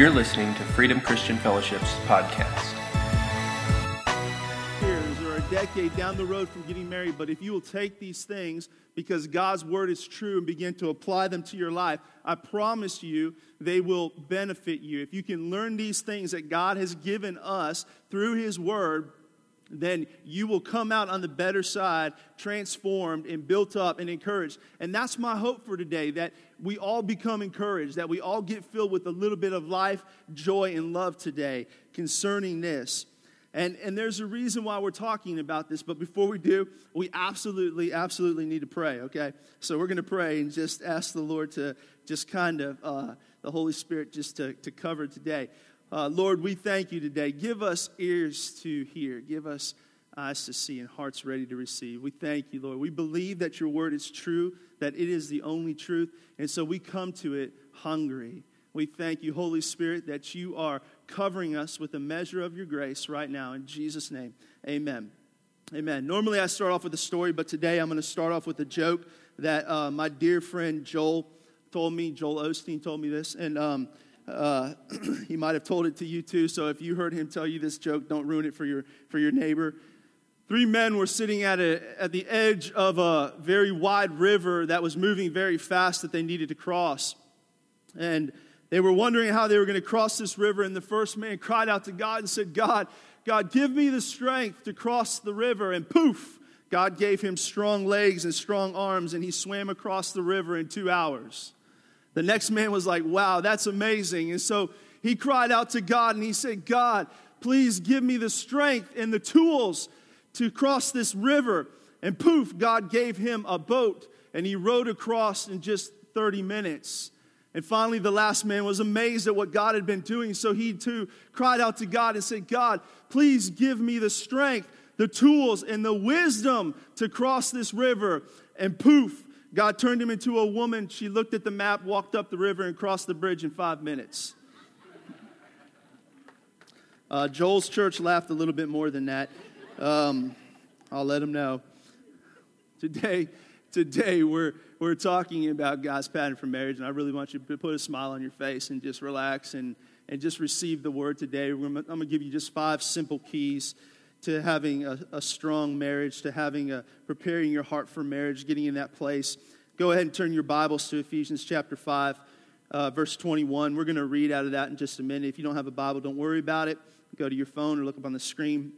You're listening to Freedom Christian Fellowship's podcast. years or a decade down the road from getting married, but if you will take these things because God's word is true and begin to apply them to your life, I promise you they will benefit you. If you can learn these things that God has given us through his word, then you will come out on the better side, transformed and built up and encouraged. And that's my hope for today that we all become encouraged, that we all get filled with a little bit of life, joy, and love today concerning this. And, and there's a reason why we're talking about this, but before we do, we absolutely, absolutely need to pray, okay? So we're going to pray and just ask the Lord to just kind of, uh, the Holy Spirit just to, to cover today. Uh, Lord, we thank you today. Give us ears to hear, give us eyes to see, and hearts ready to receive. We thank you, Lord. We believe that your word is true, that it is the only truth, and so we come to it hungry. We thank you, Holy Spirit, that you are covering us with a measure of your grace right now. In Jesus' name, amen. Amen. Normally I start off with a story, but today I'm going to start off with a joke that uh, my dear friend Joel told me. Joel Osteen told me this, and um, uh, he might have told it to you too. So if you heard him tell you this joke, don't ruin it for your for your neighbor. Three men were sitting at, a, at the edge of a very wide river that was moving very fast that they needed to cross. And they were wondering how they were going to cross this river. And the first man cried out to God and said, God, God, give me the strength to cross the river. And poof, God gave him strong legs and strong arms, and he swam across the river in two hours. The next man was like, Wow, that's amazing. And so he cried out to God and he said, God, please give me the strength and the tools to cross this river. And poof, God gave him a boat and he rowed across in just 30 minutes. And finally, the last man was amazed at what God had been doing. So he too cried out to God and said, God, please give me the strength, the tools, and the wisdom to cross this river. And poof, God turned him into a woman. She looked at the map, walked up the river, and crossed the bridge in five minutes. Uh, Joel's church laughed a little bit more than that. Um, I'll let him know. Today, today we're, we're talking about God's pattern for marriage, and I really want you to put a smile on your face and just relax and, and just receive the word today. I'm going to give you just five simple keys to having a, a strong marriage, to having a preparing your heart for marriage, getting in that place. Go ahead and turn your Bibles to Ephesians chapter 5, uh, verse 21. We're going to read out of that in just a minute. If you don't have a Bible, don't worry about it. Go to your phone or look up on the screen.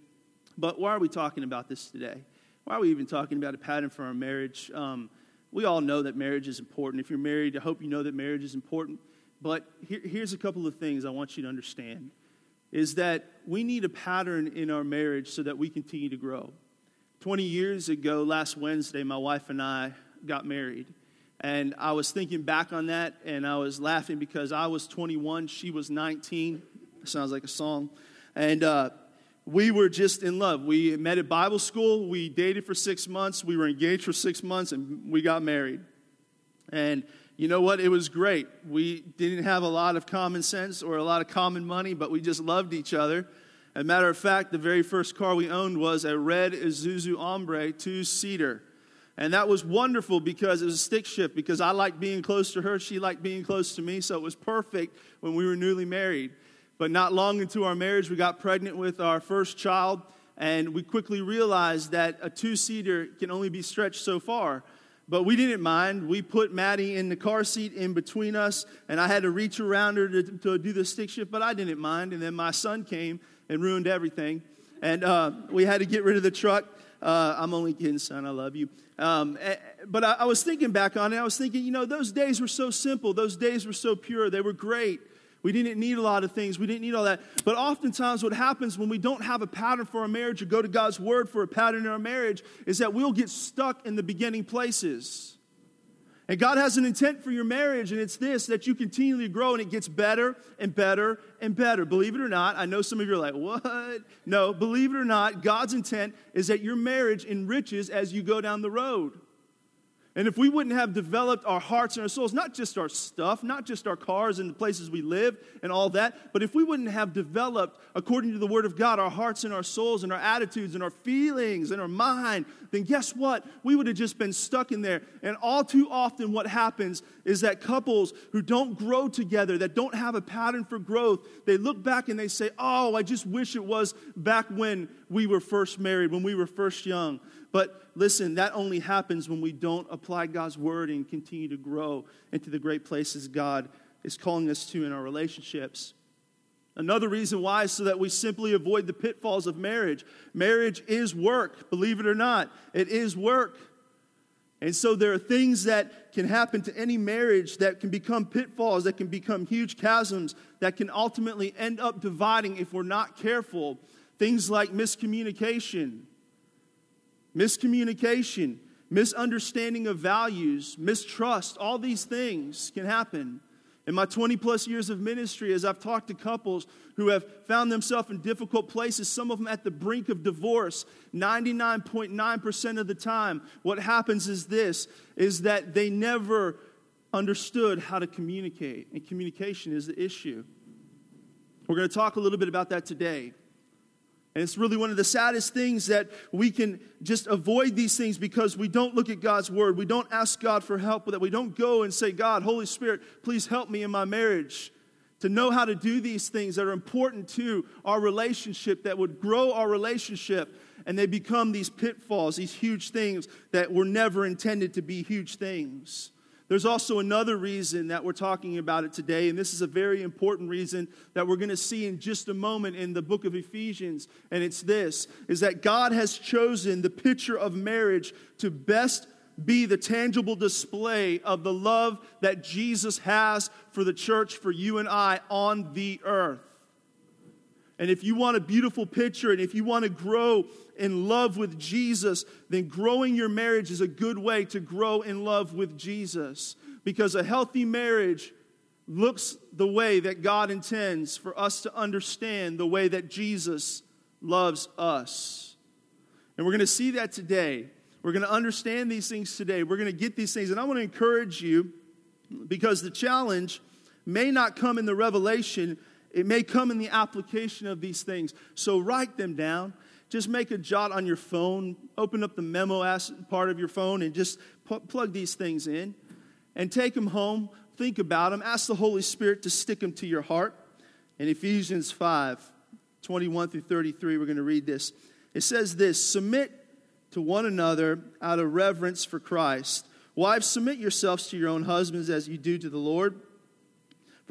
But why are we talking about this today? Why are we even talking about a pattern for our marriage? Um, we all know that marriage is important. If you're married, I hope you know that marriage is important. But here, here's a couple of things I want you to understand is that we need a pattern in our marriage so that we continue to grow. 20 years ago, last Wednesday, my wife and I got married. And I was thinking back on that and I was laughing because I was 21, she was 19. sounds like a song. And uh, we were just in love. We met at Bible school, we dated for six months, we were engaged for six months, and we got married. And you know what? It was great. We didn't have a lot of common sense or a lot of common money, but we just loved each other. As a matter of fact, the very first car we owned was a red Isuzu Hombre two seater. And that was wonderful because it was a stick shift, because I liked being close to her, she liked being close to me, so it was perfect when we were newly married. But not long into our marriage, we got pregnant with our first child, and we quickly realized that a two seater can only be stretched so far. But we didn't mind. We put Maddie in the car seat in between us, and I had to reach around her to, to do the stick shift, but I didn't mind. And then my son came and ruined everything. And uh, we had to get rid of the truck. Uh, I'm only kidding, son. I love you. Um, eh, but I, I was thinking back on it. I was thinking, you know, those days were so simple. Those days were so pure. They were great. We didn't need a lot of things. We didn't need all that. But oftentimes, what happens when we don't have a pattern for our marriage or go to God's word for a pattern in our marriage is that we'll get stuck in the beginning places. And God has an intent for your marriage, and it's this that you continually grow and it gets better and better and better. Believe it or not, I know some of you are like, what? No, believe it or not, God's intent is that your marriage enriches as you go down the road. And if we wouldn't have developed our hearts and our souls, not just our stuff, not just our cars and the places we live and all that, but if we wouldn't have developed, according to the Word of God, our hearts and our souls and our attitudes and our feelings and our mind, then guess what? We would have just been stuck in there. And all too often, what happens is that couples who don't grow together, that don't have a pattern for growth, they look back and they say, Oh, I just wish it was back when we were first married, when we were first young. But listen, that only happens when we don't apply God's word and continue to grow into the great places God is calling us to in our relationships. Another reason why is so that we simply avoid the pitfalls of marriage. Marriage is work, believe it or not. It is work. And so there are things that can happen to any marriage that can become pitfalls, that can become huge chasms, that can ultimately end up dividing if we're not careful. Things like miscommunication, miscommunication, misunderstanding of values, mistrust, all these things can happen. In my 20 plus years of ministry, as I've talked to couples who have found themselves in difficult places, some of them at the brink of divorce, 99.9% of the time, what happens is this is that they never understood how to communicate, and communication is the issue. We're going to talk a little bit about that today. And it's really one of the saddest things that we can just avoid these things because we don't look at God's word. We don't ask God for help, that we don't go and say, God, Holy Spirit, please help me in my marriage. To know how to do these things that are important to our relationship, that would grow our relationship, and they become these pitfalls, these huge things that were never intended to be huge things. There's also another reason that we're talking about it today, and this is a very important reason that we're going to see in just a moment in the book of Ephesians, and it's this is that God has chosen the picture of marriage to best be the tangible display of the love that Jesus has for the church, for you and I on the earth. And if you want a beautiful picture and if you want to grow in love with Jesus, then growing your marriage is a good way to grow in love with Jesus. Because a healthy marriage looks the way that God intends for us to understand the way that Jesus loves us. And we're going to see that today. We're going to understand these things today. We're going to get these things. And I want to encourage you because the challenge may not come in the revelation it may come in the application of these things. So write them down. Just make a jot on your phone. Open up the memo part of your phone and just plug these things in and take them home. Think about them. Ask the Holy Spirit to stick them to your heart. In Ephesians 5 21 through 33, we're going to read this. It says this Submit to one another out of reverence for Christ. Wives, submit yourselves to your own husbands as you do to the Lord.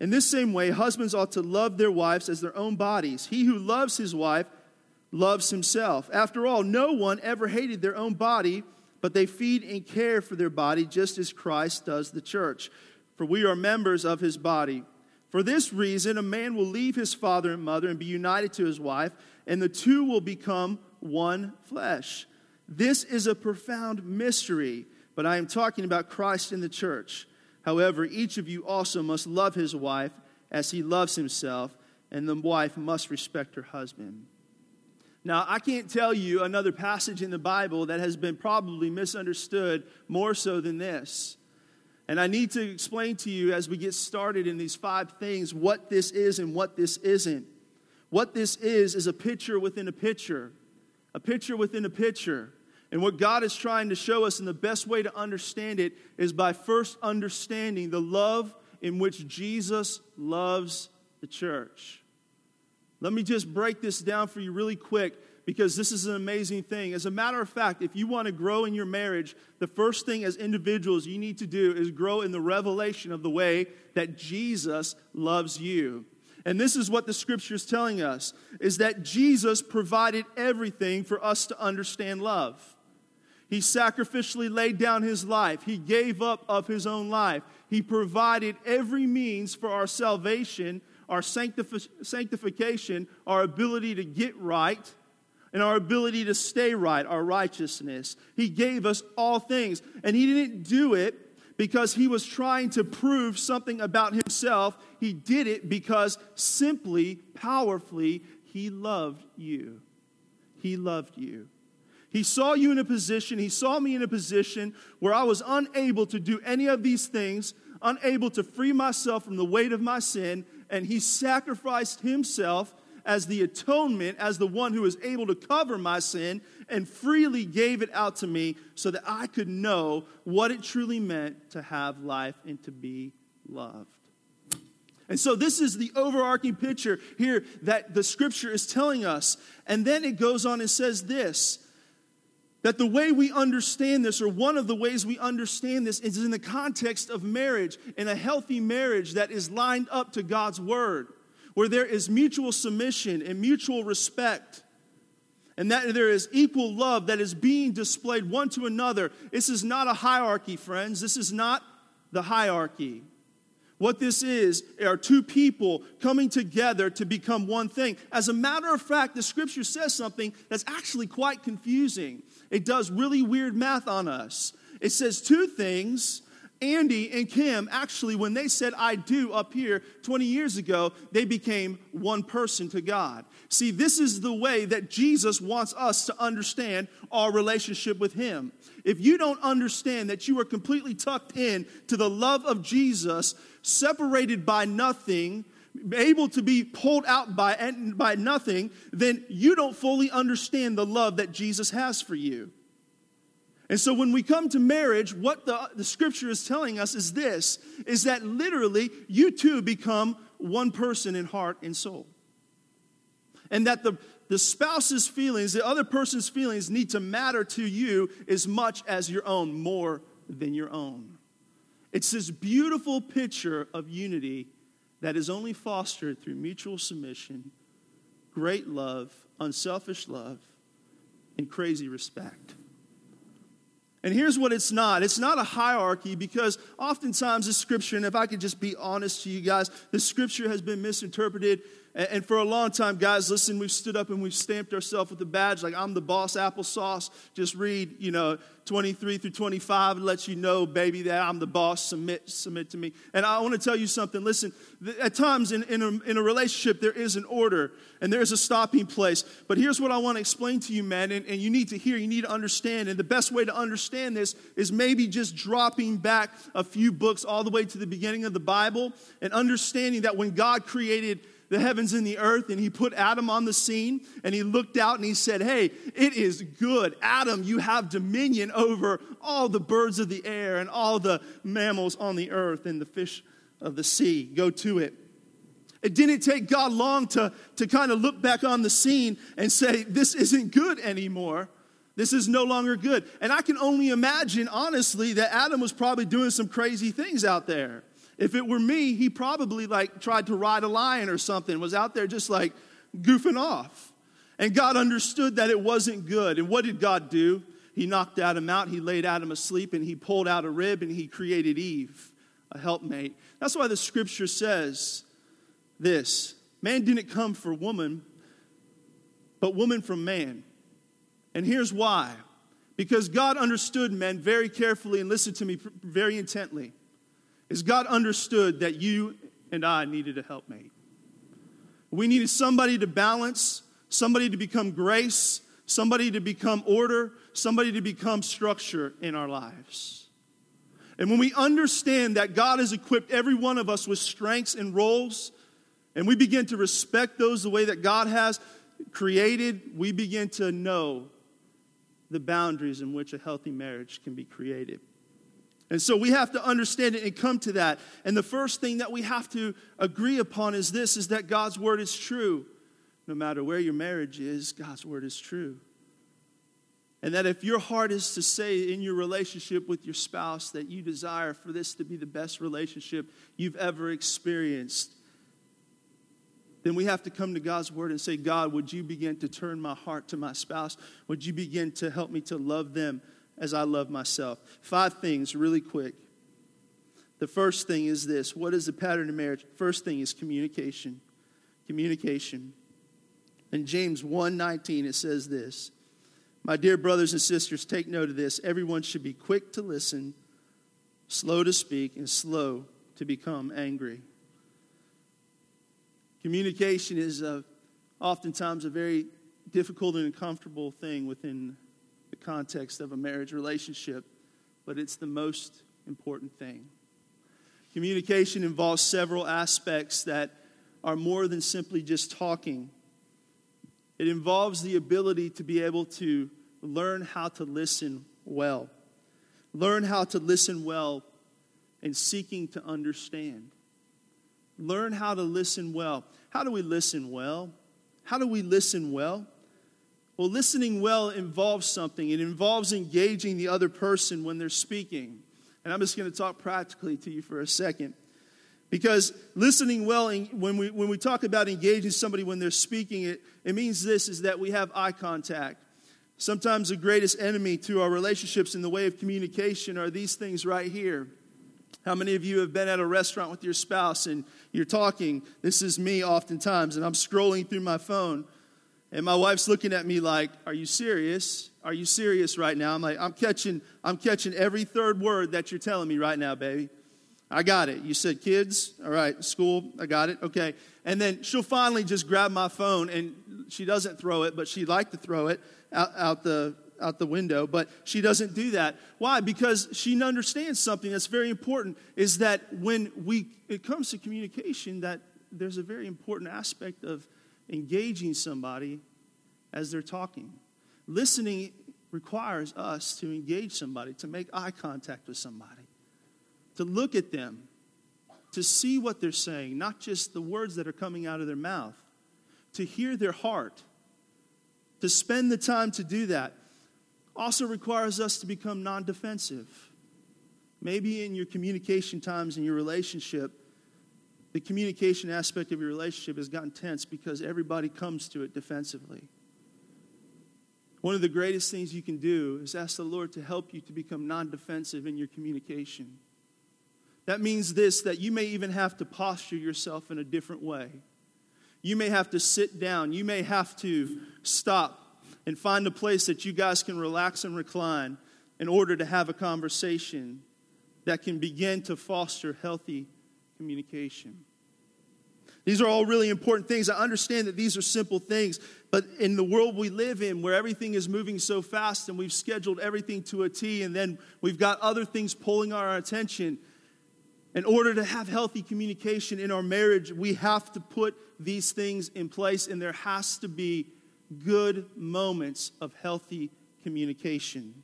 In this same way, husbands ought to love their wives as their own bodies. He who loves his wife loves himself. After all, no one ever hated their own body, but they feed and care for their body just as Christ does the church. For we are members of his body. For this reason, a man will leave his father and mother and be united to his wife, and the two will become one flesh. This is a profound mystery, but I am talking about Christ in the church. However, each of you also must love his wife as he loves himself, and the wife must respect her husband. Now, I can't tell you another passage in the Bible that has been probably misunderstood more so than this. And I need to explain to you as we get started in these five things what this is and what this isn't. What this is, is a picture within a picture, a picture within a picture. And what God is trying to show us, and the best way to understand it, is by first understanding the love in which Jesus loves the church. Let me just break this down for you really quick because this is an amazing thing. As a matter of fact, if you want to grow in your marriage, the first thing as individuals you need to do is grow in the revelation of the way that Jesus loves you. And this is what the scripture is telling us is that Jesus provided everything for us to understand love. He sacrificially laid down his life. He gave up of his own life. He provided every means for our salvation, our sanctif- sanctification, our ability to get right, and our ability to stay right, our righteousness. He gave us all things. And he didn't do it because he was trying to prove something about himself. He did it because simply, powerfully, he loved you. He loved you. He saw you in a position, he saw me in a position where I was unable to do any of these things, unable to free myself from the weight of my sin, and he sacrificed himself as the atonement, as the one who was able to cover my sin, and freely gave it out to me so that I could know what it truly meant to have life and to be loved. And so, this is the overarching picture here that the scripture is telling us. And then it goes on and says this that the way we understand this, or one of the ways we understand this, is in the context of marriage, and a healthy marriage that is lined up to God's word, where there is mutual submission and mutual respect, and that there is equal love that is being displayed one to another. This is not a hierarchy, friends. This is not the hierarchy. What this is are two people coming together to become one thing. As a matter of fact, the scripture says something that's actually quite confusing. It does really weird math on us. It says two things. Andy and Kim, actually, when they said I do up here 20 years ago, they became one person to God. See, this is the way that Jesus wants us to understand our relationship with Him. If you don't understand that you are completely tucked in to the love of Jesus, separated by nothing, able to be pulled out by, by nothing, then you don't fully understand the love that Jesus has for you. And so when we come to marriage, what the, the scripture is telling us is this is that literally you two become one person in heart and soul. And that the, the spouse's feelings, the other person's feelings, need to matter to you as much as your own, more than your own. It's this beautiful picture of unity that is only fostered through mutual submission, great love, unselfish love, and crazy respect. And here's what it's not it's not a hierarchy because oftentimes the scripture, and if I could just be honest to you guys, the scripture has been misinterpreted and for a long time, guys, listen, we've stood up and we've stamped ourselves with a badge like I'm the boss applesauce. Just read, you know, 23 through 25 and let you know, baby, that I'm the boss. Submit, submit to me. And I want to tell you something. Listen, at times in, in, a, in a relationship, there is an order and there's a stopping place. But here's what I want to explain to you, man, and, and you need to hear, you need to understand. And the best way to understand this is maybe just dropping back a few books all the way to the beginning of the Bible and understanding that when God created the heavens and the earth, and he put Adam on the scene, and he looked out and he said, Hey, it is good. Adam, you have dominion over all the birds of the air and all the mammals on the earth and the fish of the sea. Go to it. It didn't take God long to, to kind of look back on the scene and say, This isn't good anymore. This is no longer good. And I can only imagine, honestly, that Adam was probably doing some crazy things out there. If it were me, he probably like tried to ride a lion or something, was out there just like goofing off. And God understood that it wasn't good. And what did God do? He knocked Adam out, he laid Adam asleep, and he pulled out a rib and he created Eve, a helpmate. That's why the scripture says this man didn't come for woman, but woman from man. And here's why because God understood men very carefully and listened to me very intently is God understood that you and I needed a helpmate. We needed somebody to balance, somebody to become grace, somebody to become order, somebody to become structure in our lives. And when we understand that God has equipped every one of us with strengths and roles, and we begin to respect those the way that God has created, we begin to know the boundaries in which a healthy marriage can be created. And so we have to understand it and come to that. And the first thing that we have to agree upon is this is that God's word is true. No matter where your marriage is, God's word is true. And that if your heart is to say in your relationship with your spouse that you desire for this to be the best relationship you've ever experienced, then we have to come to God's word and say, God, would you begin to turn my heart to my spouse? Would you begin to help me to love them as I love myself. Five things, really quick. The first thing is this what is the pattern of marriage? First thing is communication. Communication. In James 1:19 it says this. My dear brothers and sisters, take note of this. Everyone should be quick to listen, slow to speak, and slow to become angry. Communication is a, oftentimes a very difficult and uncomfortable thing within context of a marriage relationship, but it's the most important thing. Communication involves several aspects that are more than simply just talking. It involves the ability to be able to learn how to listen well. Learn how to listen well and seeking to understand. Learn how to listen well. How do we listen well? How do we listen well? Well, listening well involves something. It involves engaging the other person when they're speaking. And I'm just going to talk practically to you for a second. Because listening well, when we, when we talk about engaging somebody when they're speaking, it, it means this is that we have eye contact. Sometimes the greatest enemy to our relationships in the way of communication are these things right here. How many of you have been at a restaurant with your spouse and you're talking? This is me oftentimes, and I'm scrolling through my phone, and my wife's looking at me like, "Are you serious? Are you serious right now?" I'm like, "I'm catching, I'm catching every third word that you're telling me right now, baby." I got it. You said kids, all right, school, I got it, okay. And then she'll finally just grab my phone, and she doesn't throw it, but she'd like to throw it out, out the out the window, but she doesn't do that. Why? Because she understands something that's very important is that when we it comes to communication that there's a very important aspect of engaging somebody as they're talking. Listening requires us to engage somebody, to make eye contact with somebody, to look at them, to see what they're saying, not just the words that are coming out of their mouth, to hear their heart, to spend the time to do that also requires us to become non defensive. Maybe in your communication times in your relationship, the communication aspect of your relationship has gotten tense because everybody comes to it defensively. One of the greatest things you can do is ask the Lord to help you to become non defensive in your communication. That means this that you may even have to posture yourself in a different way. You may have to sit down. You may have to stop and find a place that you guys can relax and recline in order to have a conversation that can begin to foster healthy communication. These are all really important things. I understand that these are simple things, but in the world we live in where everything is moving so fast and we've scheduled everything to a T and then we've got other things pulling our attention, in order to have healthy communication in our marriage, we have to put these things in place and there has to be good moments of healthy communication.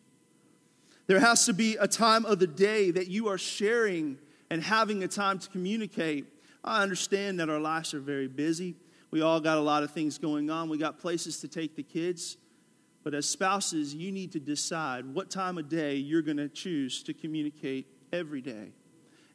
There has to be a time of the day that you are sharing and having a time to communicate. I understand that our lives are very busy. We all got a lot of things going on. We got places to take the kids. But as spouses, you need to decide what time of day you're going to choose to communicate every day.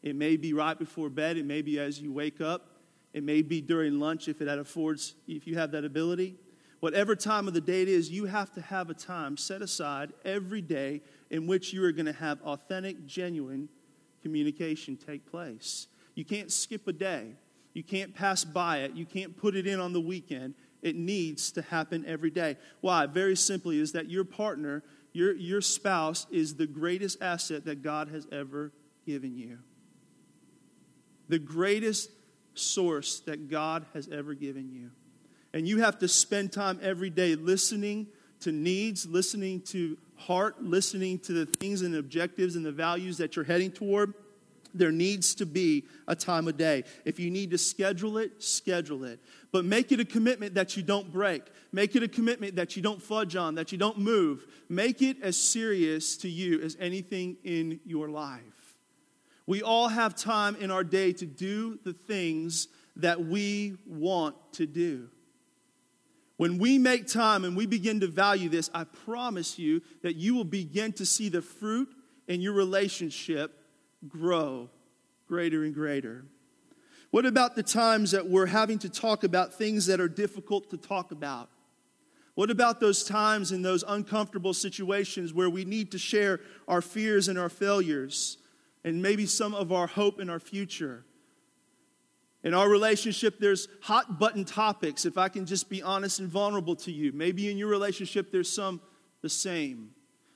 It may be right before bed, it may be as you wake up, it may be during lunch if it affords if you have that ability whatever time of the day it is, you have to have a time set aside every day in which you are going to have authentic, genuine communication take place. You can't skip a day. You can't pass by it. You can't put it in on the weekend. It needs to happen every day. Why? Very simply, is that your partner, your, your spouse, is the greatest asset that God has ever given you. The greatest source that God has ever given you. And you have to spend time every day listening to needs, listening to heart, listening to the things and objectives and the values that you're heading toward. There needs to be a time of day. If you need to schedule it, schedule it. But make it a commitment that you don't break. Make it a commitment that you don't fudge on, that you don't move. Make it as serious to you as anything in your life. We all have time in our day to do the things that we want to do. When we make time and we begin to value this, I promise you that you will begin to see the fruit in your relationship grow greater and greater. What about the times that we're having to talk about things that are difficult to talk about? What about those times in those uncomfortable situations where we need to share our fears and our failures and maybe some of our hope in our future? In our relationship, there's hot button topics, if I can just be honest and vulnerable to you. Maybe in your relationship, there's some the same.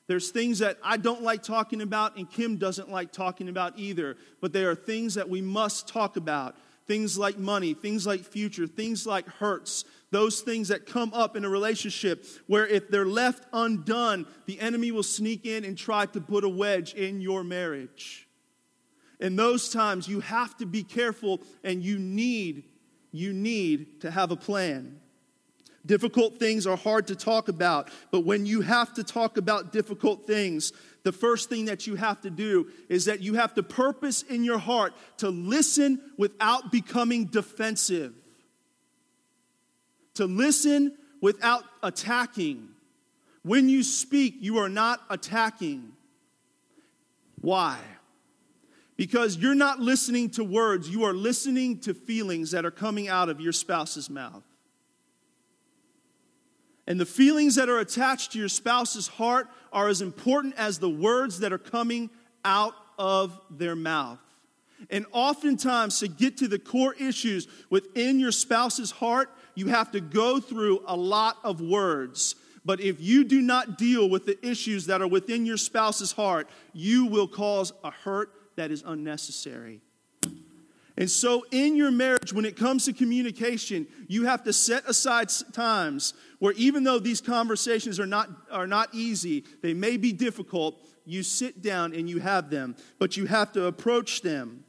There's things that I don't like talking about, and Kim doesn't like talking about either. But there are things that we must talk about things like money, things like future, things like hurts, those things that come up in a relationship where if they're left undone, the enemy will sneak in and try to put a wedge in your marriage. In those times, you have to be careful and you need, you need to have a plan. Difficult things are hard to talk about, but when you have to talk about difficult things, the first thing that you have to do is that you have to purpose in your heart to listen without becoming defensive, to listen without attacking. When you speak, you are not attacking. Why? Because you're not listening to words, you are listening to feelings that are coming out of your spouse's mouth. And the feelings that are attached to your spouse's heart are as important as the words that are coming out of their mouth. And oftentimes, to get to the core issues within your spouse's heart, you have to go through a lot of words. But if you do not deal with the issues that are within your spouse's heart, you will cause a hurt that is unnecessary. And so, in your marriage, when it comes to communication, you have to set aside times where, even though these conversations are not, are not easy, they may be difficult, you sit down and you have them. But you have to approach them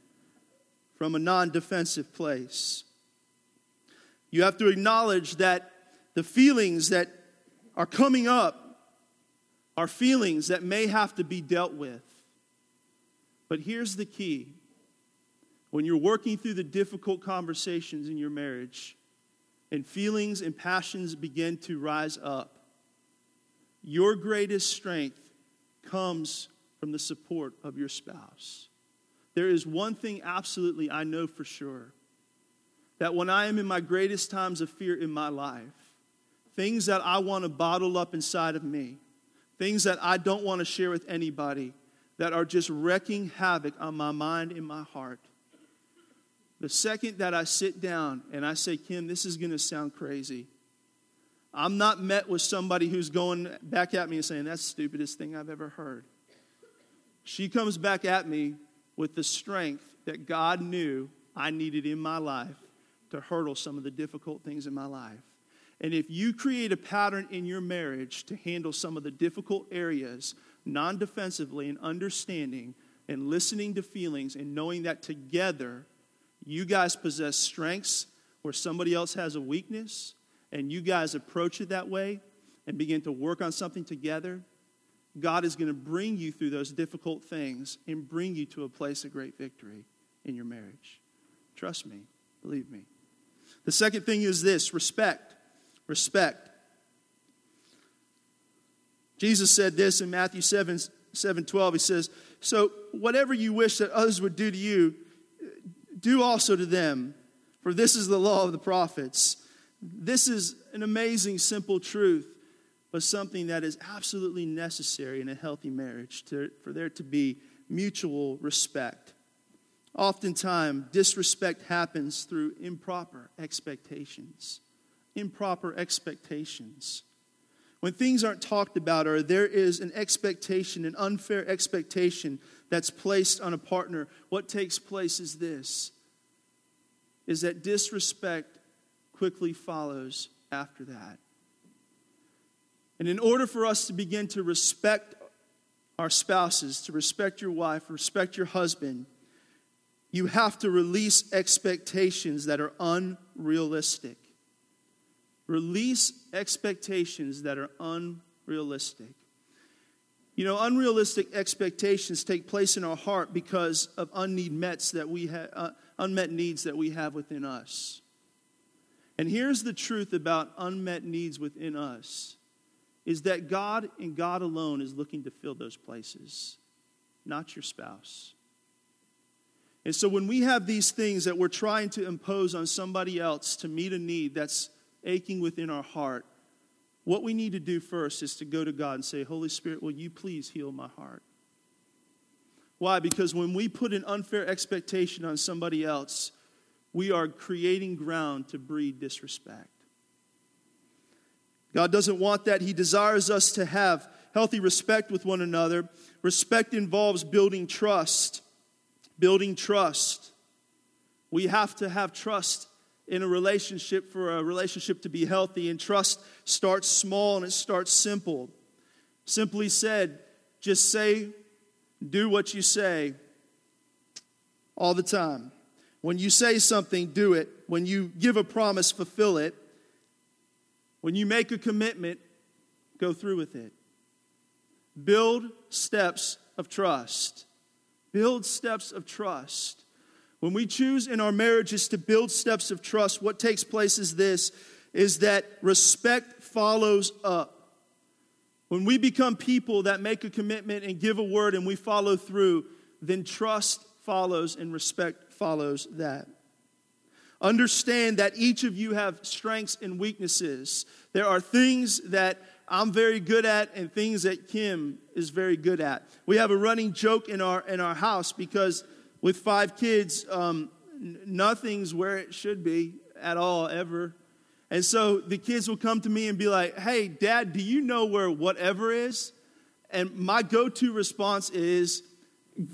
from a non defensive place. You have to acknowledge that the feelings that are coming up are feelings that may have to be dealt with. But here's the key when you're working through the difficult conversations in your marriage and feelings and passions begin to rise up, your greatest strength comes from the support of your spouse. There is one thing absolutely I know for sure that when I am in my greatest times of fear in my life, things that I want to bottle up inside of me, things that I don't want to share with anybody, that are just wrecking havoc on my mind and my heart. The second that I sit down and I say, Kim, this is going to sound crazy, I'm not met with somebody who's going back at me and saying, that's the stupidest thing I've ever heard. She comes back at me with the strength that God knew I needed in my life to hurdle some of the difficult things in my life. And if you create a pattern in your marriage to handle some of the difficult areas non defensively and understanding and listening to feelings and knowing that together you guys possess strengths where somebody else has a weakness, and you guys approach it that way and begin to work on something together, God is going to bring you through those difficult things and bring you to a place of great victory in your marriage. Trust me, believe me. The second thing is this respect. Respect. Jesus said this in Matthew 7, 7 12. He says, So whatever you wish that others would do to you, do also to them, for this is the law of the prophets. This is an amazing, simple truth, but something that is absolutely necessary in a healthy marriage to, for there to be mutual respect. Oftentimes, disrespect happens through improper expectations. Improper expectations. When things aren't talked about, or there is an expectation, an unfair expectation that's placed on a partner, what takes place is this is that disrespect quickly follows after that. And in order for us to begin to respect our spouses, to respect your wife, respect your husband, you have to release expectations that are unrealistic. Release expectations that are unrealistic. You know, unrealistic expectations take place in our heart because of unmet needs that we have, uh, unmet needs that we have within us. And here's the truth about unmet needs within us is that God and God alone is looking to fill those places, not your spouse. And so when we have these things that we're trying to impose on somebody else to meet a need that's aching within our heart, what we need to do first is to go to God and say, Holy Spirit, will you please heal my heart? Why? Because when we put an unfair expectation on somebody else, we are creating ground to breed disrespect. God doesn't want that. He desires us to have healthy respect with one another. Respect involves building trust. Building trust. We have to have trust in a relationship for a relationship to be healthy, and trust starts small and it starts simple. Simply said, just say, do what you say all the time. When you say something, do it. When you give a promise, fulfill it. When you make a commitment, go through with it. Build steps of trust. Build steps of trust. When we choose in our marriages to build steps of trust, what takes place is this is that respect follows up. When we become people that make a commitment and give a word and we follow through, then trust follows and respect follows that. Understand that each of you have strengths and weaknesses. There are things that I'm very good at and things that Kim is very good at. We have a running joke in our in our house because with five kids, um, nothing's where it should be at all ever. And so the kids will come to me and be like, "Hey, Dad, do you know where whatever is?" And my go-to response is,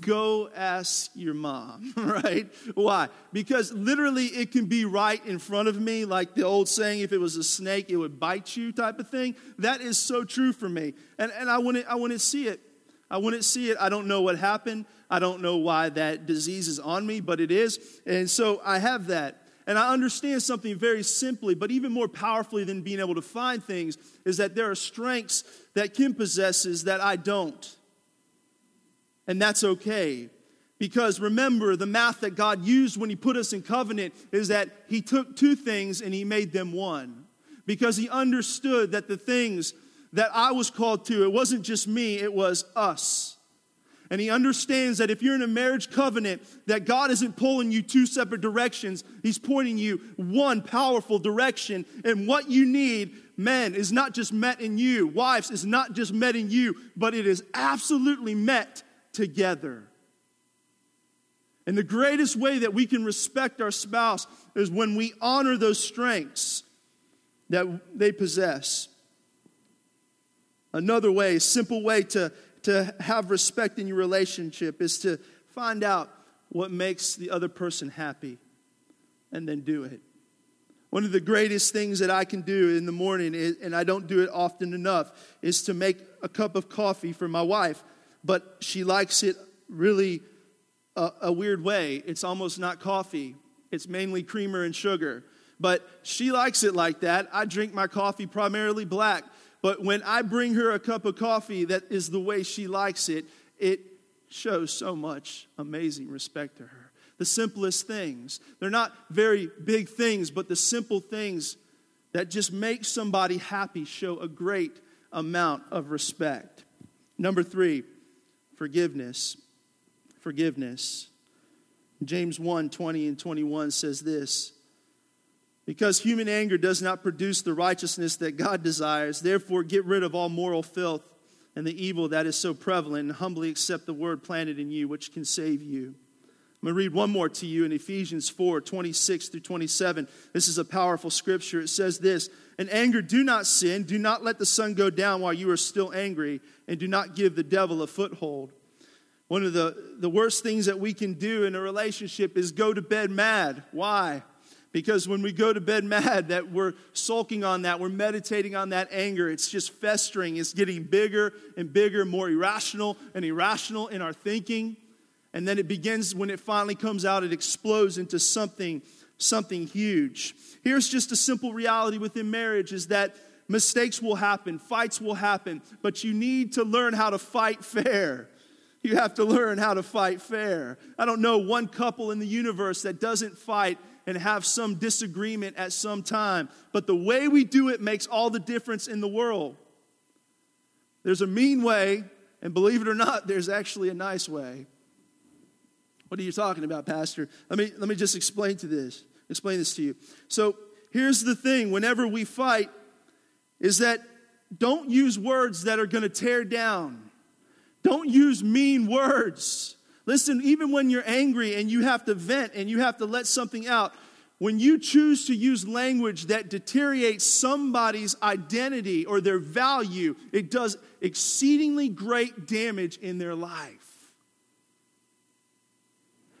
go ask your mom, right? Why? Because literally it can be right in front of me, like the old saying, if it was a snake, it would bite you type of thing. That is so true for me. And, and I, wouldn't, I wouldn't see it. I wouldn't see it. I don't know what happened. I don't know why that disease is on me, but it is. And so I have that. And I understand something very simply, but even more powerfully than being able to find things, is that there are strengths that Kim possesses that I don't. And that's okay. Because remember, the math that God used when He put us in covenant is that He took two things and He made them one. Because He understood that the things that I was called to, it wasn't just me, it was us. And he understands that if you're in a marriage covenant, that God isn't pulling you two separate directions. He's pointing you one powerful direction. And what you need, men, is not just met in you. Wives is not just met in you, but it is absolutely met together. And the greatest way that we can respect our spouse is when we honor those strengths that they possess. Another way, simple way to, to have respect in your relationship is to find out what makes the other person happy and then do it. One of the greatest things that I can do in the morning, and I don't do it often enough, is to make a cup of coffee for my wife but she likes it really a, a weird way. It's almost not coffee, it's mainly creamer and sugar. But she likes it like that. I drink my coffee primarily black. But when I bring her a cup of coffee that is the way she likes it, it shows so much amazing respect to her. The simplest things. They're not very big things, but the simple things that just make somebody happy show a great amount of respect. Number three, forgiveness. Forgiveness. James 1 20 and 21 says this Because human anger does not produce the righteousness that God desires, therefore get rid of all moral filth and the evil that is so prevalent, and humbly accept the word planted in you, which can save you. I'm going to read one more to you in Ephesians 4 26 through 27. This is a powerful scripture. It says this In anger, do not sin. Do not let the sun go down while you are still angry, and do not give the devil a foothold. One of the, the worst things that we can do in a relationship is go to bed mad. Why? Because when we go to bed mad, that we're sulking on that, we're meditating on that anger. It's just festering. It's getting bigger and bigger, more irrational and irrational in our thinking. And then it begins, when it finally comes out, it explodes into something, something huge. Here's just a simple reality within marriage is that mistakes will happen, fights will happen, but you need to learn how to fight fair. You have to learn how to fight fair. I don't know one couple in the universe that doesn't fight and have some disagreement at some time, but the way we do it makes all the difference in the world. There's a mean way, and believe it or not, there's actually a nice way. What are you talking about, Pastor? Let me, let me just explain to this, explain this to you. So here's the thing whenever we fight, is that don't use words that are to tear down. Don't use mean words. Listen, even when you're angry and you have to vent and you have to let something out, when you choose to use language that deteriorates somebody's identity or their value, it does exceedingly great damage in their life.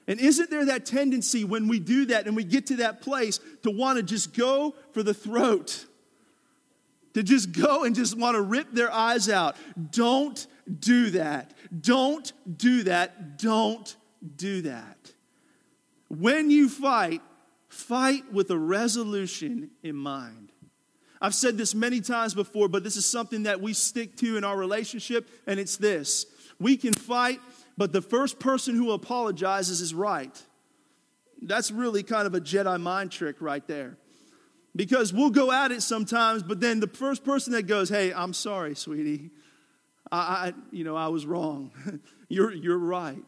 And isn't there that tendency when we do that and we get to that place to want to just go for the throat? To just go and just want to rip their eyes out. Don't do that. Don't do that. Don't do that. When you fight, fight with a resolution in mind. I've said this many times before, but this is something that we stick to in our relationship, and it's this we can fight but the first person who apologizes is right. That's really kind of a Jedi mind trick right there. Because we'll go at it sometimes, but then the first person that goes, Hey, I'm sorry, sweetie. I, I you know, I was wrong. you're, you're right.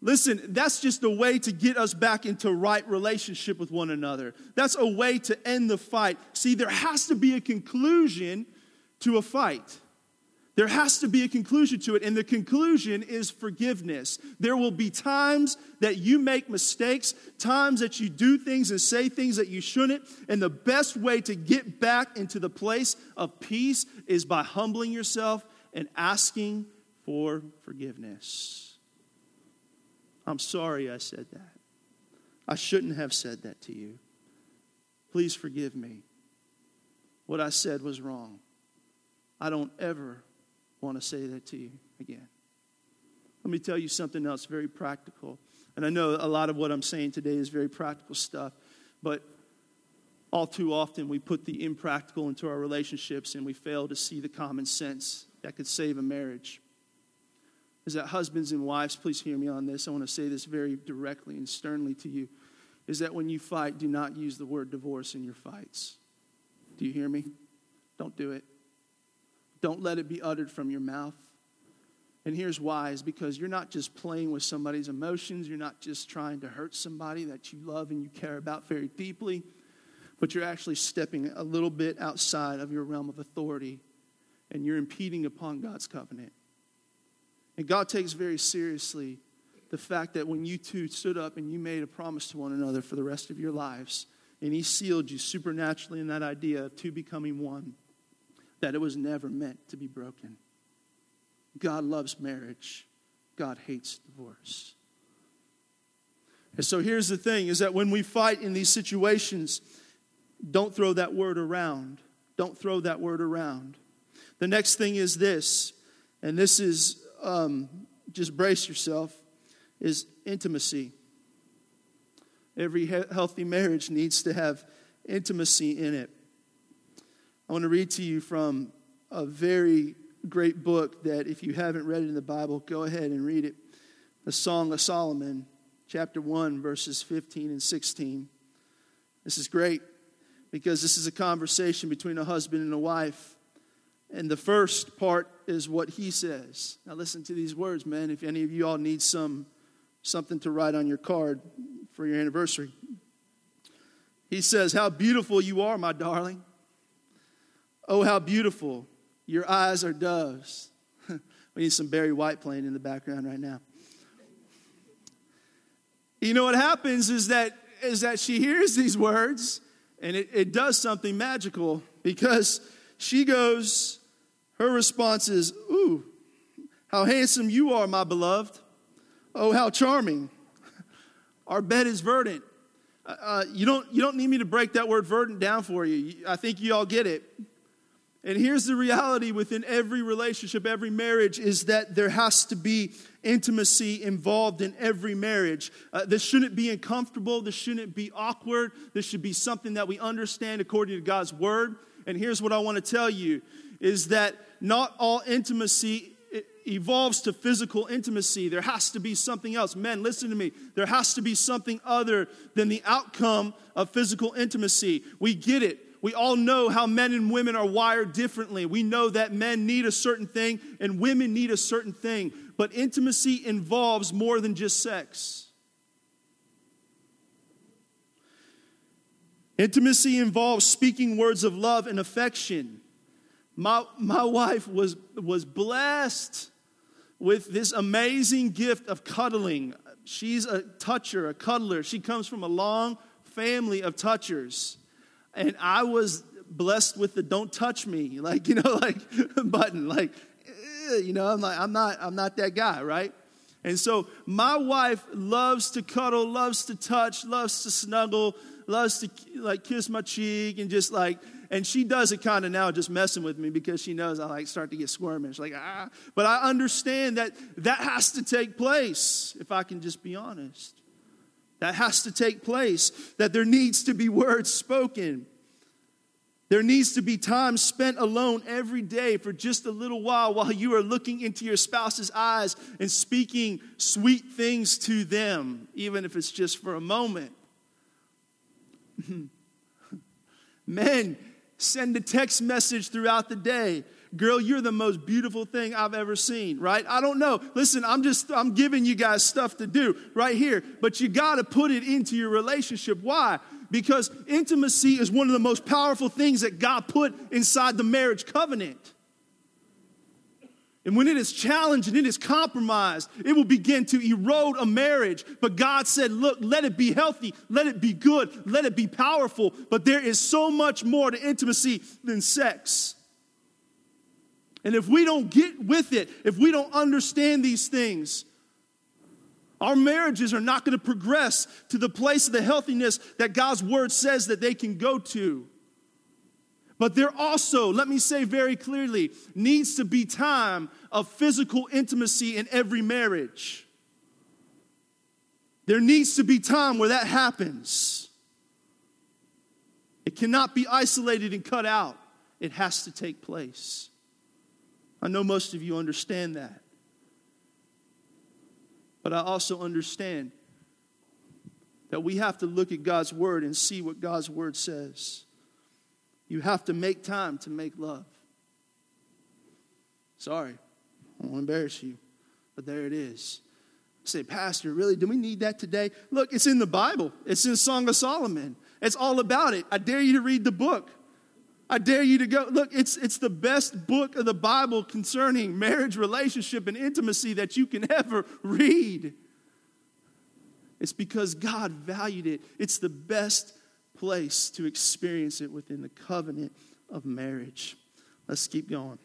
Listen, that's just a way to get us back into right relationship with one another. That's a way to end the fight. See, there has to be a conclusion to a fight. There has to be a conclusion to it, and the conclusion is forgiveness. There will be times that you make mistakes, times that you do things and say things that you shouldn't, and the best way to get back into the place of peace is by humbling yourself and asking for forgiveness. I'm sorry I said that. I shouldn't have said that to you. Please forgive me. What I said was wrong. I don't ever want to say that to you again. Let me tell you something else very practical. And I know a lot of what I'm saying today is very practical stuff, but all too often we put the impractical into our relationships and we fail to see the common sense that could save a marriage. Is that husbands and wives, please hear me on this. I want to say this very directly and sternly to you. Is that when you fight, do not use the word divorce in your fights. Do you hear me? Don't do it. Don't let it be uttered from your mouth. And here's why is because you're not just playing with somebody's emotions, you're not just trying to hurt somebody that you love and you care about very deeply, but you're actually stepping a little bit outside of your realm of authority and you're impeding upon God's covenant. And God takes very seriously the fact that when you two stood up and you made a promise to one another for the rest of your lives, and He sealed you supernaturally in that idea of two becoming one that it was never meant to be broken. God loves marriage, God hates divorce. And so here's the thing is that when we fight in these situations, don't throw that word around. Don't throw that word around. The next thing is this, and this is um, just brace yourself, is intimacy. Every he- healthy marriage needs to have intimacy in it. I want to read to you from a very great book that, if you haven't read it in the Bible, go ahead and read it. The Song of Solomon, chapter 1, verses 15 and 16. This is great because this is a conversation between a husband and a wife. And the first part is what he says. Now, listen to these words, man. If any of you all need some something to write on your card for your anniversary, he says, How beautiful you are, my darling. Oh, how beautiful. Your eyes are doves. we need some Barry White playing in the background right now. You know what happens is that is that she hears these words and it, it does something magical because she goes, her response is, Ooh, how handsome you are, my beloved. Oh, how charming. Our bed is verdant. Uh, uh you, don't, you don't need me to break that word verdant down for you. I think you all get it. And here's the reality within every relationship, every marriage, is that there has to be intimacy involved in every marriage. Uh, this shouldn't be uncomfortable. This shouldn't be awkward. This should be something that we understand according to God's word. And here's what I want to tell you is that not all intimacy evolves to physical intimacy. There has to be something else. Men, listen to me. There has to be something other than the outcome of physical intimacy. We get it. We all know how men and women are wired differently. We know that men need a certain thing and women need a certain thing. But intimacy involves more than just sex. Intimacy involves speaking words of love and affection. My, my wife was, was blessed with this amazing gift of cuddling. She's a toucher, a cuddler. She comes from a long family of touchers. And I was blessed with the don't touch me, like, you know, like button. Like, you know, I'm like, I'm not, I'm not that guy, right? And so my wife loves to cuddle, loves to touch, loves to snuggle, loves to like kiss my cheek and just like, and she does it kind of now just messing with me because she knows I like start to get squirmish, like ah. But I understand that that has to take place if I can just be honest. That has to take place. That there needs to be words spoken. There needs to be time spent alone every day for just a little while while you are looking into your spouse's eyes and speaking sweet things to them, even if it's just for a moment. Men, send a text message throughout the day. Girl, you're the most beautiful thing I've ever seen, right? I don't know. Listen, I'm just, I'm giving you guys stuff to do right here, but you got to put it into your relationship. Why? Because intimacy is one of the most powerful things that God put inside the marriage covenant. And when it is challenged and it is compromised, it will begin to erode a marriage. But God said, Look, let it be healthy, let it be good, let it be powerful. But there is so much more to intimacy than sex. And if we don't get with it, if we don't understand these things, our marriages are not going to progress to the place of the healthiness that God's word says that they can go to. But there also, let me say very clearly, needs to be time of physical intimacy in every marriage. There needs to be time where that happens. It cannot be isolated and cut out, it has to take place. I know most of you understand that. But I also understand that we have to look at God's word and see what God's word says. You have to make time to make love. Sorry, I won't embarrass you, but there it is. Say, Pastor, really, do we need that today? Look, it's in the Bible, it's in Song of Solomon. It's all about it. I dare you to read the book. I dare you to go. Look, it's, it's the best book of the Bible concerning marriage, relationship, and intimacy that you can ever read. It's because God valued it. It's the best place to experience it within the covenant of marriage. Let's keep going.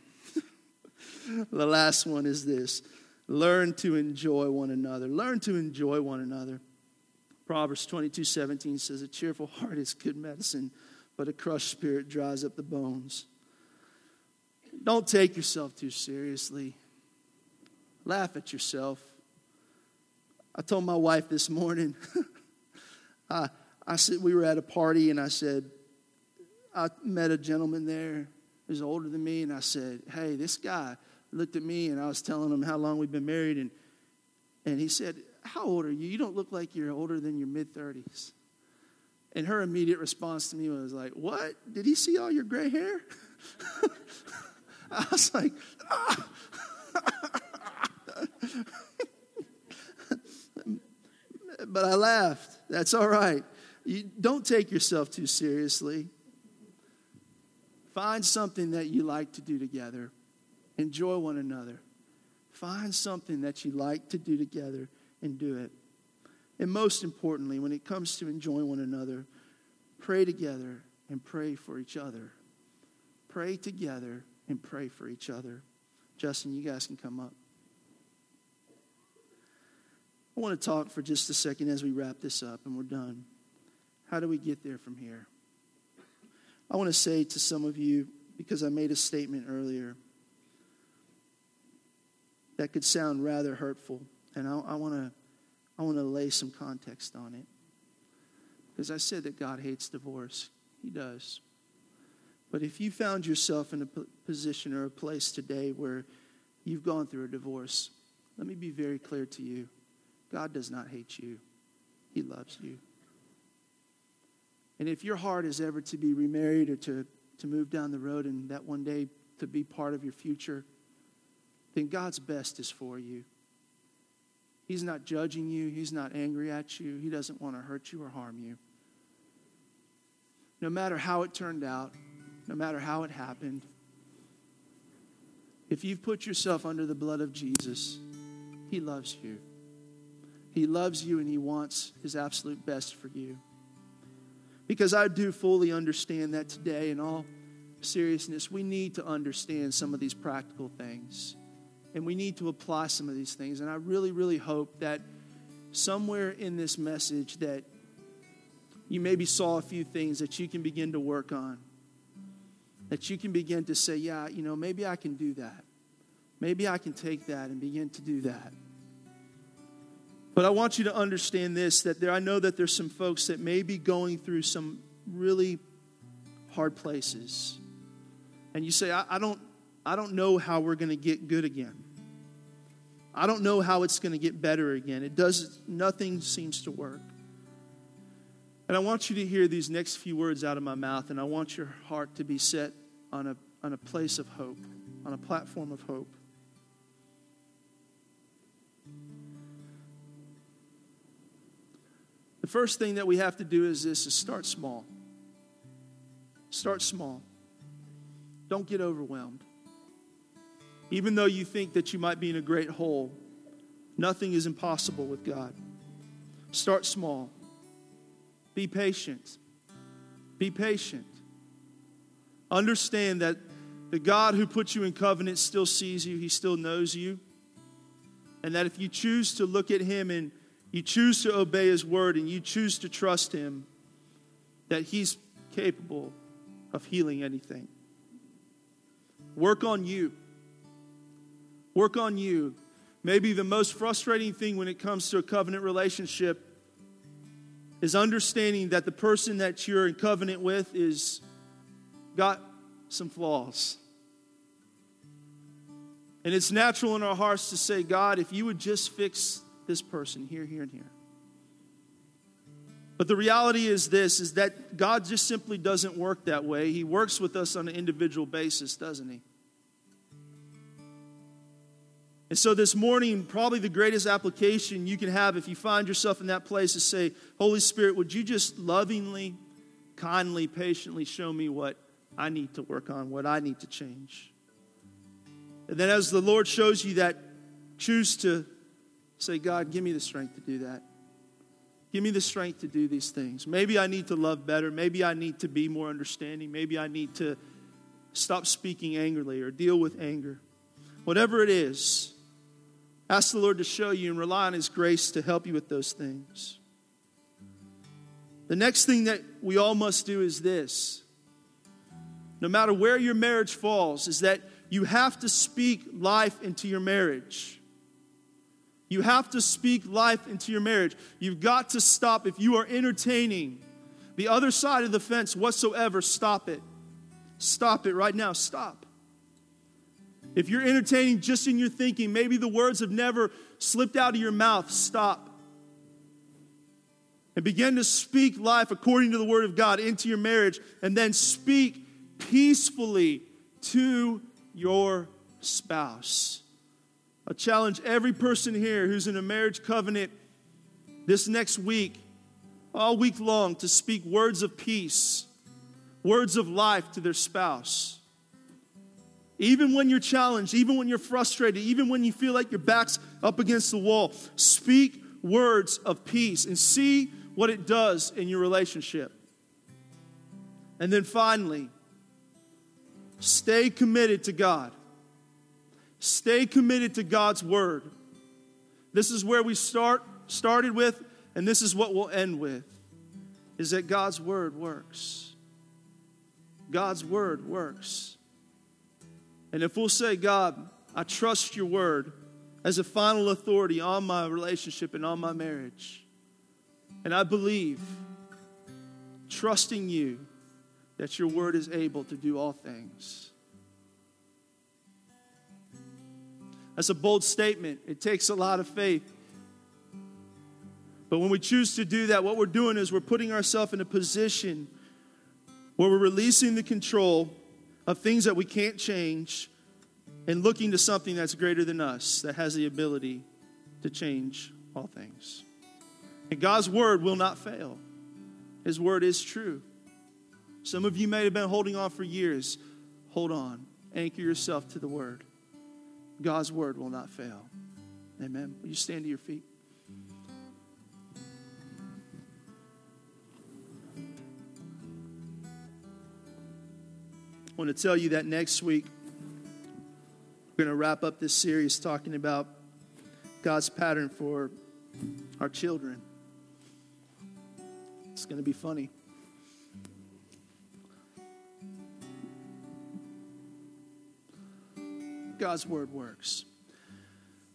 the last one is this learn to enjoy one another. Learn to enjoy one another. Proverbs 22 17 says, A cheerful heart is good medicine but a crushed spirit dries up the bones. Don't take yourself too seriously. Laugh at yourself. I told my wife this morning, I, I said, we were at a party and I said, I met a gentleman there who's older than me, and I said, Hey, this guy looked at me and I was telling him how long we've been married, and, and he said, How old are you? You don't look like you're older than your mid 30s. And her immediate response to me was like, What? Did he see all your gray hair? I was like, ah. but I laughed. That's all right. You don't take yourself too seriously. Find something that you like to do together. Enjoy one another. Find something that you like to do together and do it. And most importantly, when it comes to enjoying one another, pray together and pray for each other. Pray together and pray for each other. Justin, you guys can come up. I want to talk for just a second as we wrap this up and we're done. How do we get there from here? I want to say to some of you, because I made a statement earlier that could sound rather hurtful, and I, I want to I want to lay some context on it. Because I said that God hates divorce, He does. But if you found yourself in a position or a place today where you've gone through a divorce, let me be very clear to you God does not hate you, He loves you. And if your heart is ever to be remarried or to, to move down the road and that one day to be part of your future, then God's best is for you. He's not judging you, He's not angry at you, He doesn't want to hurt you or harm you. No matter how it turned out, no matter how it happened, If you've put yourself under the blood of Jesus, He loves you. He loves you and He wants His absolute best for you. Because I do fully understand that today, in all seriousness, we need to understand some of these practical things. And we need to apply some of these things. And I really, really hope that somewhere in this message that you maybe saw a few things that you can begin to work on. That you can begin to say, yeah, you know, maybe I can do that. Maybe I can take that and begin to do that. But I want you to understand this that there, I know that there's some folks that may be going through some really hard places. And you say, I, I don't, I don't know how we're going to get good again. I don't know how it's going to get better again. It does nothing seems to work. And I want you to hear these next few words out of my mouth, and I want your heart to be set on a, on a place of hope, on a platform of hope. The first thing that we have to do is this is start small. Start small. Don't get overwhelmed. Even though you think that you might be in a great hole, nothing is impossible with God. Start small. Be patient. Be patient. Understand that the God who put you in covenant still sees you, He still knows you. And that if you choose to look at Him and you choose to obey His word and you choose to trust Him, that He's capable of healing anything. Work on you. Work on you. Maybe the most frustrating thing when it comes to a covenant relationship is understanding that the person that you're in covenant with is got some flaws. And it's natural in our hearts to say, God, if you would just fix this person here, here, and here. But the reality is this is that God just simply doesn't work that way. He works with us on an individual basis, doesn't he? And so this morning, probably the greatest application you can have if you find yourself in that place is say, Holy Spirit, would you just lovingly, kindly, patiently show me what I need to work on, what I need to change? And then as the Lord shows you that, choose to say, God, give me the strength to do that. Give me the strength to do these things. Maybe I need to love better. Maybe I need to be more understanding. Maybe I need to stop speaking angrily or deal with anger. Whatever it is, Ask the Lord to show you and rely on His grace to help you with those things. The next thing that we all must do is this no matter where your marriage falls, is that you have to speak life into your marriage. You have to speak life into your marriage. You've got to stop. If you are entertaining the other side of the fence whatsoever, stop it. Stop it right now. Stop. If you're entertaining just in your thinking, maybe the words have never slipped out of your mouth, stop. And begin to speak life according to the Word of God into your marriage, and then speak peacefully to your spouse. I challenge every person here who's in a marriage covenant this next week, all week long, to speak words of peace, words of life to their spouse. Even when you're challenged, even when you're frustrated, even when you feel like your back's up against the wall, speak words of peace and see what it does in your relationship. And then finally, stay committed to God. Stay committed to God's word. This is where we start started with and this is what we'll end with is that God's word works. God's word works. And if we'll say, God, I trust your word as a final authority on my relationship and on my marriage, and I believe, trusting you, that your word is able to do all things. That's a bold statement. It takes a lot of faith. But when we choose to do that, what we're doing is we're putting ourselves in a position where we're releasing the control of things that we can't change and looking to something that's greater than us, that has the ability to change all things. And God's word will not fail, His word is true. Some of you may have been holding on for years. Hold on, anchor yourself to the word. God's word will not fail. Amen. Will you stand to your feet? Want to tell you that next week we're going to wrap up this series talking about God's pattern for our children. It's going to be funny. God's word works.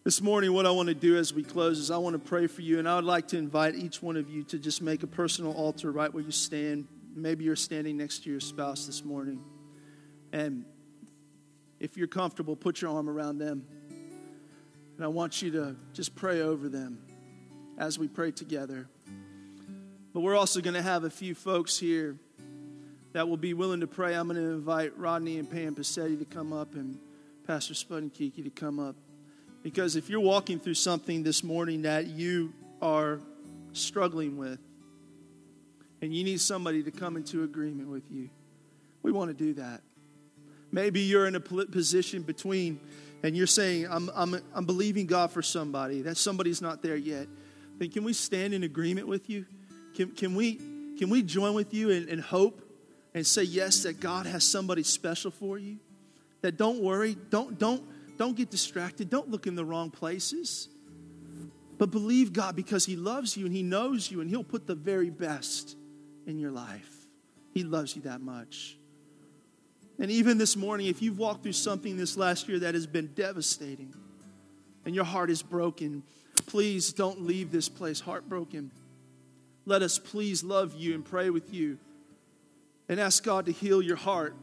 This morning, what I want to do as we close is I want to pray for you, and I would like to invite each one of you to just make a personal altar right where you stand. Maybe you're standing next to your spouse this morning. And if you're comfortable, put your arm around them. And I want you to just pray over them as we pray together. But we're also going to have a few folks here that will be willing to pray. I'm going to invite Rodney and Pam Passetti to come up and Pastor Spud and Kiki to come up. Because if you're walking through something this morning that you are struggling with, and you need somebody to come into agreement with you, we want to do that. Maybe you're in a position between, and you're saying, I'm, I'm, I'm believing God for somebody. That somebody's not there yet. Then can we stand in agreement with you? Can, can, we, can we join with you and hope and say, yes, that God has somebody special for you? That don't worry, don't, don't, don't get distracted, don't look in the wrong places. But believe God because He loves you and He knows you and He'll put the very best in your life. He loves you that much. And even this morning, if you've walked through something this last year that has been devastating and your heart is broken, please don't leave this place heartbroken. Let us please love you and pray with you and ask God to heal your heart.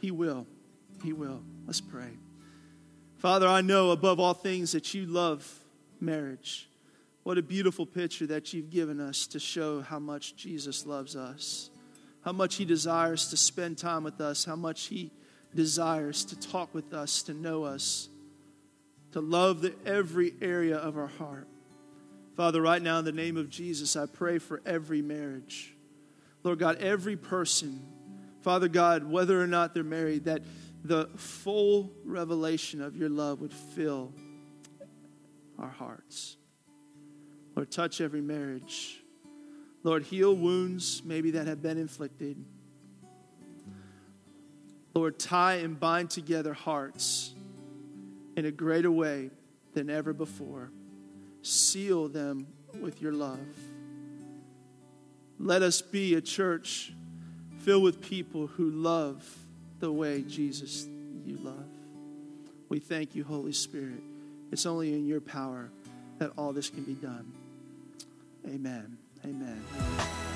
He will. He will. Let's pray. Father, I know above all things that you love marriage. What a beautiful picture that you've given us to show how much Jesus loves us how much He desires to spend time with us, how much He desires to talk with us, to know us, to love the, every area of our heart. Father, right now, in the name of Jesus, I pray for every marriage. Lord God, every person, Father God, whether or not they're married, that the full revelation of your love would fill our hearts. Lord, touch every marriage. Lord, heal wounds maybe that have been inflicted. Lord, tie and bind together hearts in a greater way than ever before. Seal them with your love. Let us be a church filled with people who love the way Jesus you love. We thank you, Holy Spirit. It's only in your power that all this can be done. Amen. Amen.